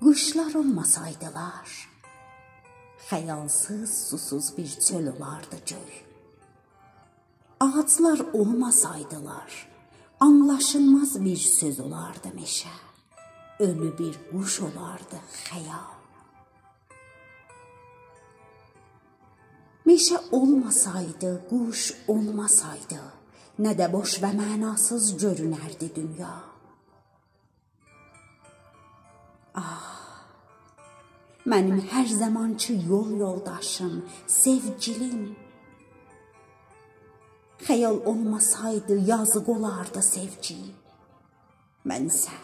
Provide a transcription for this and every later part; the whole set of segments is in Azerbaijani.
Quşlar olmasaydılar, xəyalsız, susuz bir çöl olardı göy. Ağaclar olmasaydılar, anlaşılmaz bir söz olardı meşə. Ölü bir quş olardı xəyal. Meşə olmasaydı, quş olmasaydı, nə də boş və mənasız görünərdi dünya. Mənim hər zamançı yol yoldaşım, sevgilim. Xəyal olmasaydı yazıq olardı sevgi. Mən isə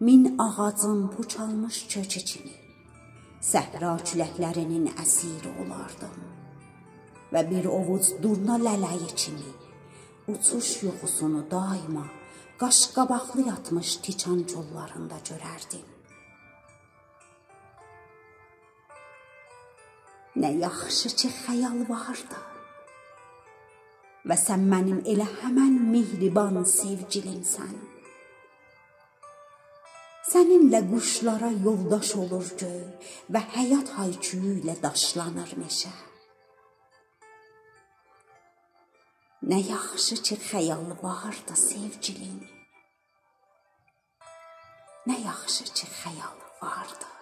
min ağacın puçalmış köçü kimi səhra küləklərinin əsiri olardım və bir ovuc durna lələyi kimi uçuş yuxusunu daima qaşqabaqlı yatmış tiçan kollarında görərdim. Nə yaxşı ki, xəyal vardı. Və sən mənim elə həmən mehriban sevgilimsən. Səninlə quşlara yoldaş olur göy və həyat hayküyü ilə daşlanır meşə. Nə yaxşı ki, xəyal vardı sevgilim. Nə yaxşı ki, xəyal vardı.